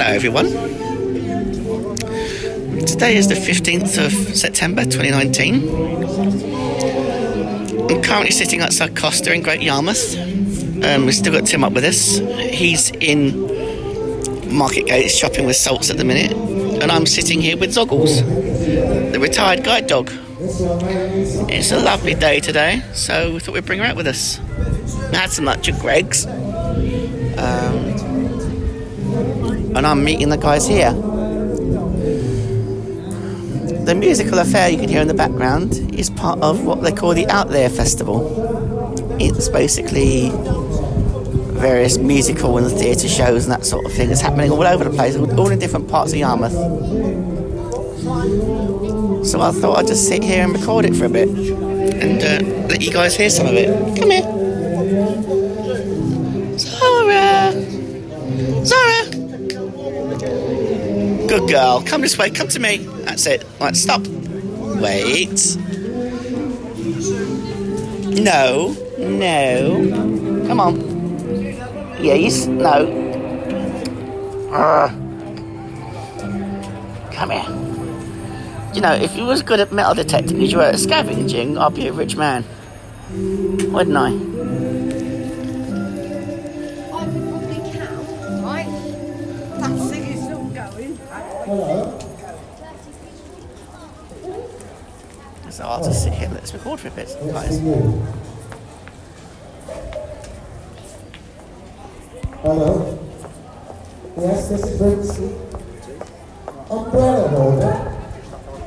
Hello, everyone. Today is the 15th of September 2019. I'm currently sitting outside Costa in Great Yarmouth. Um, we've still got Tim up with us. He's in Market Gate shopping with salts at the minute. And I'm sitting here with Zoggles, the retired guide dog. It's a lovely day today, so we thought we'd bring her out with us. We had some lunch at Greggs. Um, and I'm meeting the guys here. The musical affair you can hear in the background is part of what they call the Out There Festival. It's basically various musical and theatre shows and that sort of thing. It's happening all over the place, all in different parts of Yarmouth. So I thought I'd just sit here and record it for a bit and uh, let you guys hear some of it. Come here. Good girl. Come this way. Come to me. That's it. Right, stop. Wait. No. No. Come on. Yes. No. Come here. You know, if you was good at metal detecting you were at scavenging, I'd be a rich man. Wouldn't I? So I'll just sit here and let's record for a bit, guys. Hello? Yes, this is Vinci. Umbrella holder.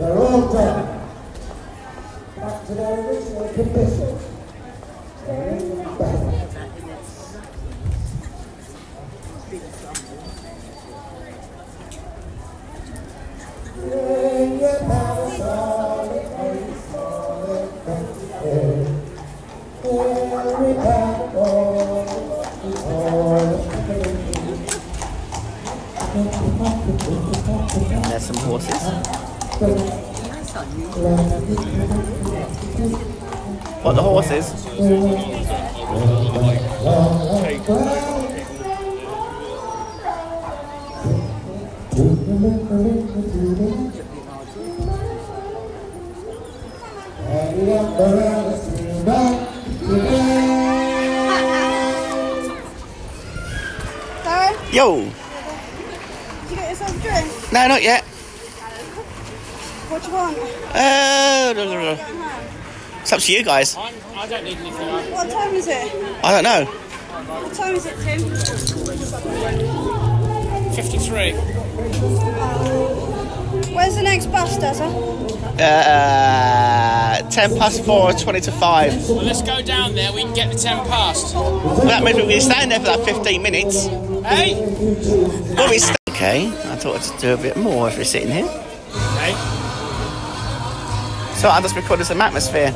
They're all done. Back to their original condition. Better. Yo! did you get yourself a drink? No, not yet. What do you want? Uh. It's up to you guys. I'm, I don't need anything. What time is it? I don't know. What time is it, Tim? 53. Where's the next bus, Dazza? Uh, 10 past 4 20 to 5. Well, let's go down there. We can get the 10 past. That means we'll be standing there for that 15 minutes. Hey? We'll be sta- okay, I thought I'd do a bit more if we're sitting here. Hey? So I'll just record some atmosphere.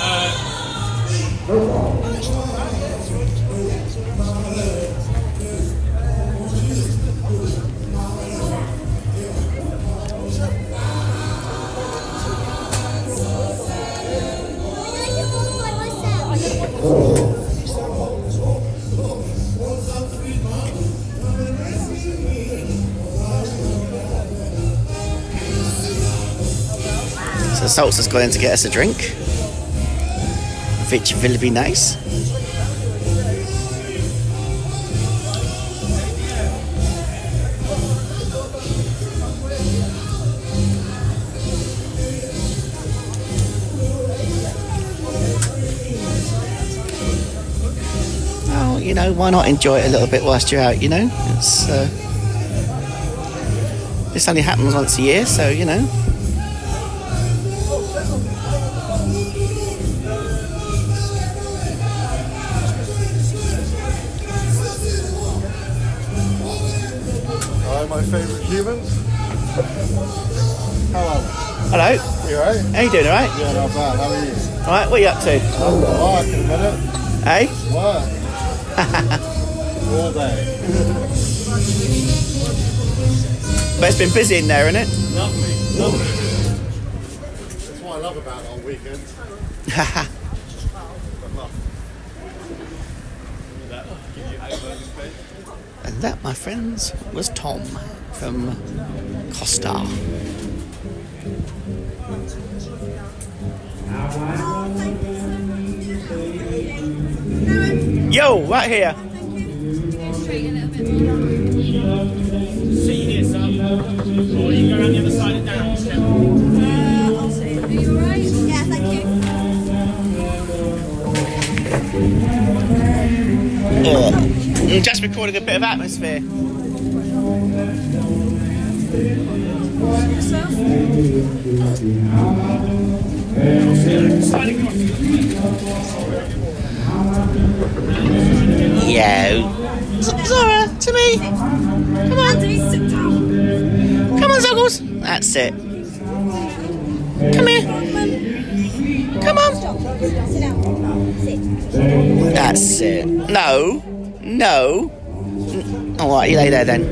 Uh, So Salt's has gone in to get us a drink, which will be nice. Well, you know, why not enjoy it a little bit whilst you're out, you know? It's, uh, this only happens once a year, so, you know. Hi, my favourite humans. Hello. Hello, You alright? how you doing, alright? Yeah, not bad. How are you? Alright, what are you up to? Work in a minute. Hey? Work. All day. But it's been busy in there, isn't it? Lovely. Lovely. That's what I love about it on weekends. That, my friends, was Tom from Costa. Yo, right here. See this up. Or you go around the other side and down. I'm just recording a bit of atmosphere. Yo. Z- Zora, to me. Come on. sit down. Come on, Zoggles. That's it. Come here. Come on. Stop. Sit down. Sit. That's it. No. No. Oh, All right, you lay there then.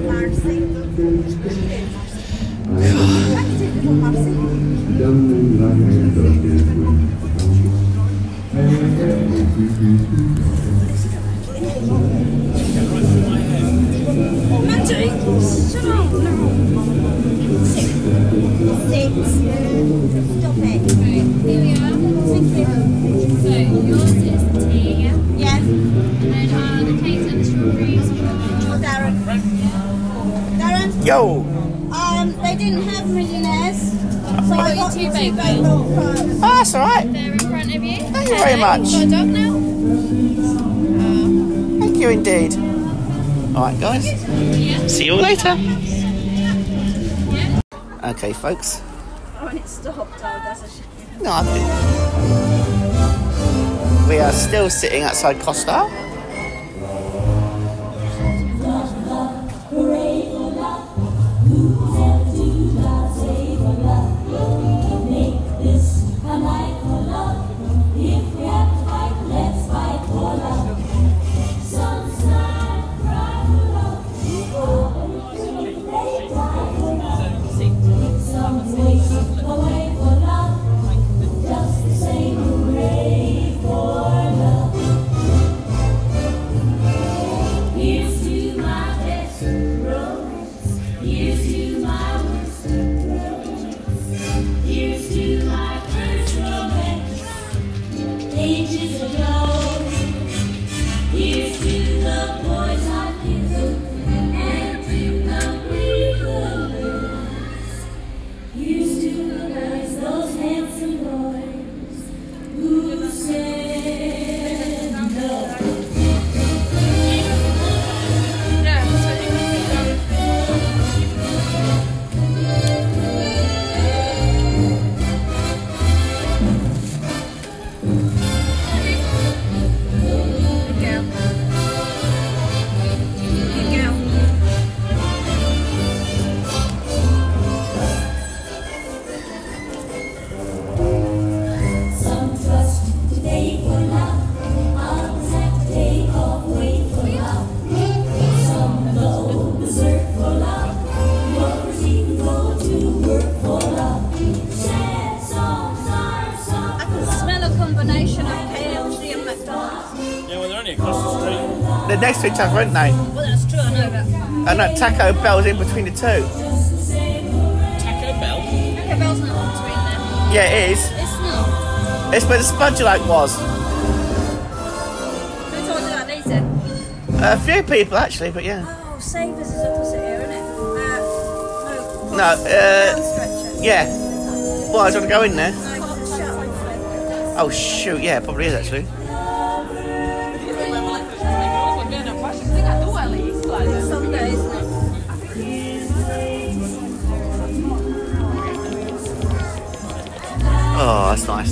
Sit. Stop it. Here we are. Yo. Um, they didn't have millionaires. So I got got you you two two bagels. bagel. Oh, that's all right. They're in front of you. Thank you very much. Got a dog now? Thank you indeed. All right, guys. Yeah. See you all later. Yeah. Okay, folks. Oh, and it stopped. Oh, that's a shame. No, I think. We are still sitting outside Costa. They're next to each other, aren't they? Well, that's true, I know that. And that Taco Bell's in between the two. Taco Bell. Okay, Bell's not on between them. Yeah, it is. It's not. It's where the Spudulike was. Who told you that, Lisa? A few people, actually, but yeah. Oh, Savers is opposite here, isn't it? Uh, no. No, uh, Rail stretcher. yeah. Well, I was going to go in there. No, 'cause. Oh, shoot, yeah, probably is, actually. Oh, that's nice.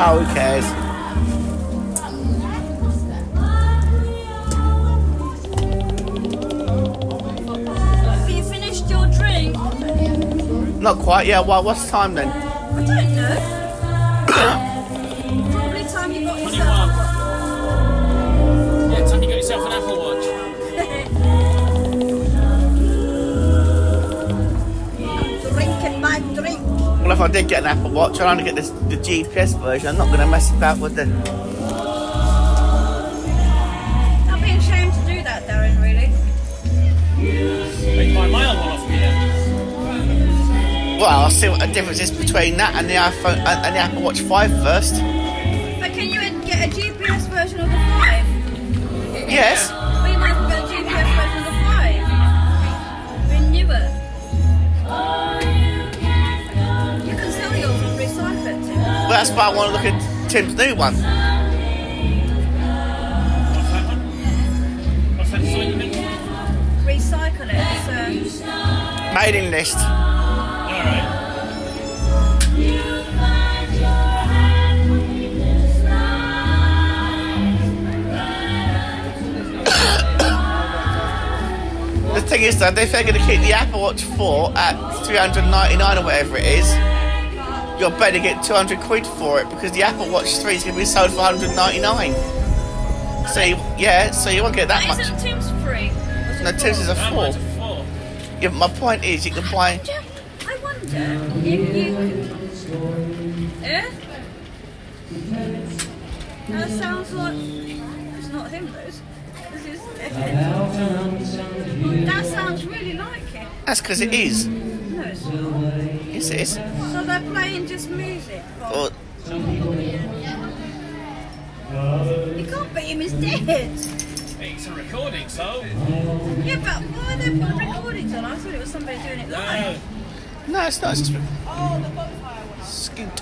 Oh, who cares? Have you finished your drink? Not quite. Yeah. Well, what's the time then? I don't know. if I did get an Apple Watch, I'd only get this, the GPS version. I'm not going to mess about with the. I'd be ashamed to do that, Darren, really. They my old one off me then. Well, I'll see what the difference is between that and the iPhone and, and the Apple Watch 5 first. But can you get a GPS version of the 5? Yes. Too. That's why I want to look at Tim's new one. What's that one? What's that? Recycle it. So, um, Mailing list. Alright. The thing is, though, if they're going to keep the Apple Watch 4 at 399 or whatever it is, you're better get 200 quid for it because the Apple Watch 3 is going to be sold for 199. So, you, yeah, so you won't get that much. isn't Tim's free? No, Tim's is a 4. a four. Yeah, my point is, you can buy. I wonder if you. Eh? That sounds like. It's not him, though. This is. that sounds really like it. That's because it is. No, it's not. Yes, it is. So they're playing just music. Or, You oh. can't beat him, he's dead. It's a recording, so. Yeah, but why are they putting recordings on? I thought it was somebody doing it live. No. no, it's not. It's just Oh, the bonfire one. skint.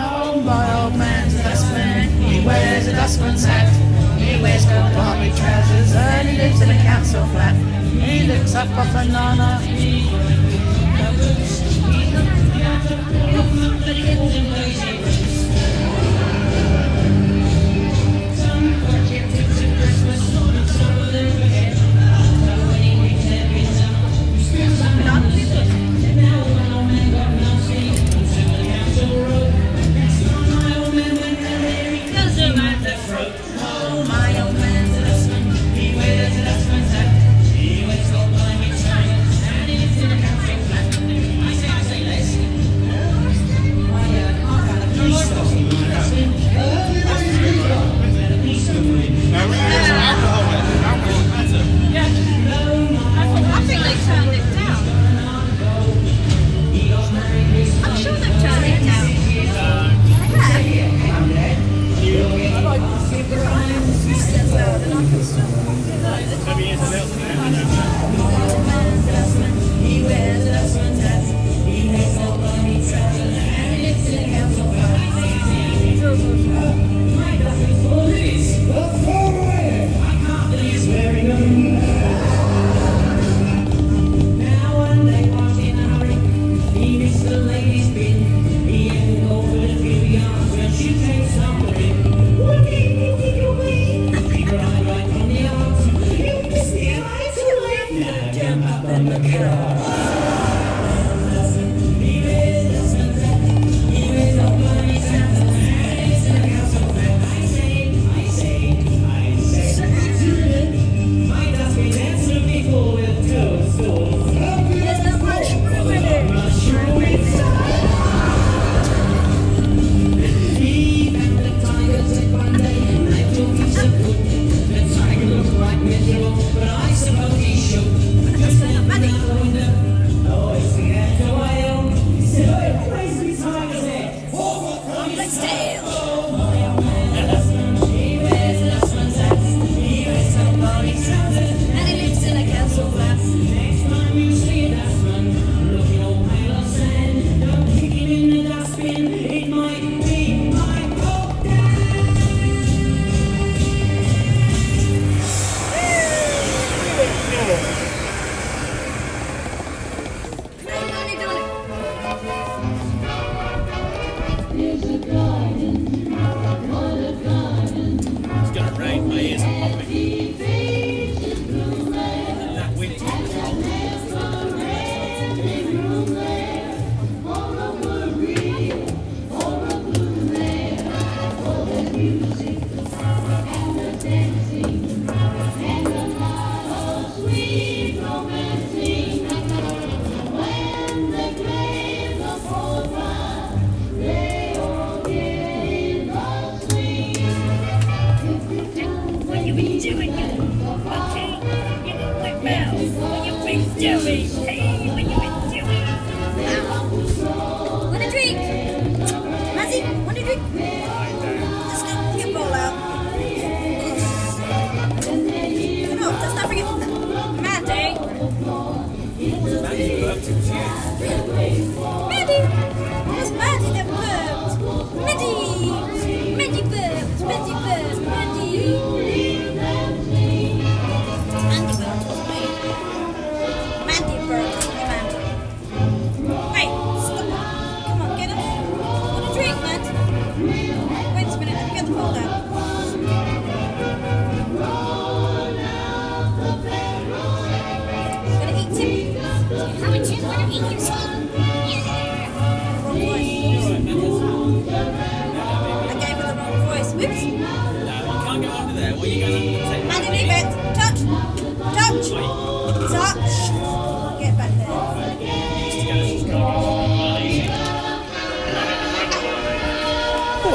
Oh, my old man's a dustman. He wears a dustman's hat. Wears gold army trousers and he lives in a council flat. He looks up a banana. Been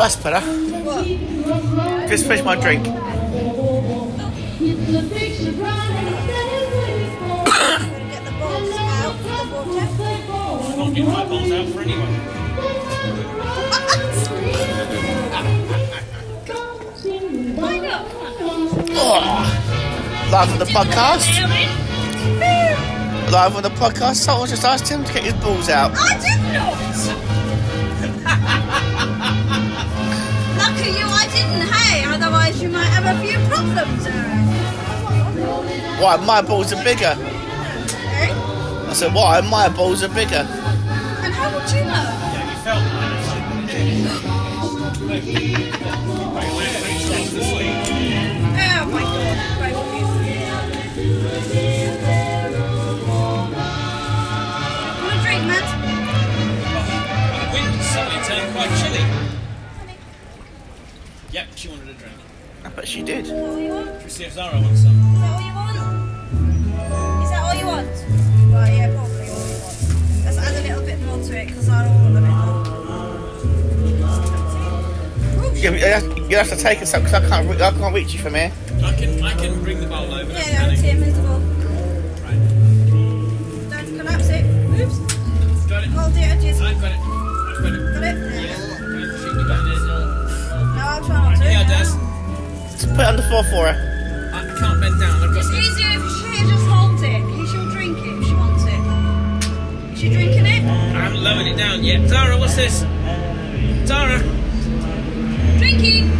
that's better. What? Just finish my drink. Gonna get the balls out of the water. I can't get my balls out for anyone. Oh, live on the podcast. Live on the podcast. Someone just asked him to get his balls out. I did not. You might have a few problems. Alright. Why? My balls are bigger. Eh? I said, why? My balls are bigger. And how would you know? Yeah, you felt. Oh my god. Right, what is Want a drink, Matt? The wind suddenly turned quite chilly. Yep, she wanted a drink. I bet she did. Is that all you want? Should we see if Zara wants some? Is that all you want? Is that all you want? Right, yeah, probably all you want. Let's add a little bit more to it because I don't want a bit more. Ooh, You have, you have to take us up because I can't, I can't reach you from here. I can, I can bring the bowl over. Yeah, that's no, panic. Tim, move the ball. Right. Don't collapse it. Oops. Got it. Hold the edges. I've got it. I've got it. Got it? Yeah. Yeah. Don't shoot me down there. No, I'll try not Right, to. here, Des. Just put it on the floor for her. I can't bend down. I've got It's easier if she just holds it. He she'll drink it if she wants it. Is she drinking it? I haven't lowered it down yet. Tara, what's this? Tara. Drinking.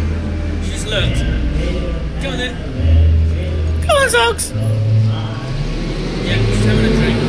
she's looked. Go on then. Come on, Zogs. Yeah, she's having a drink.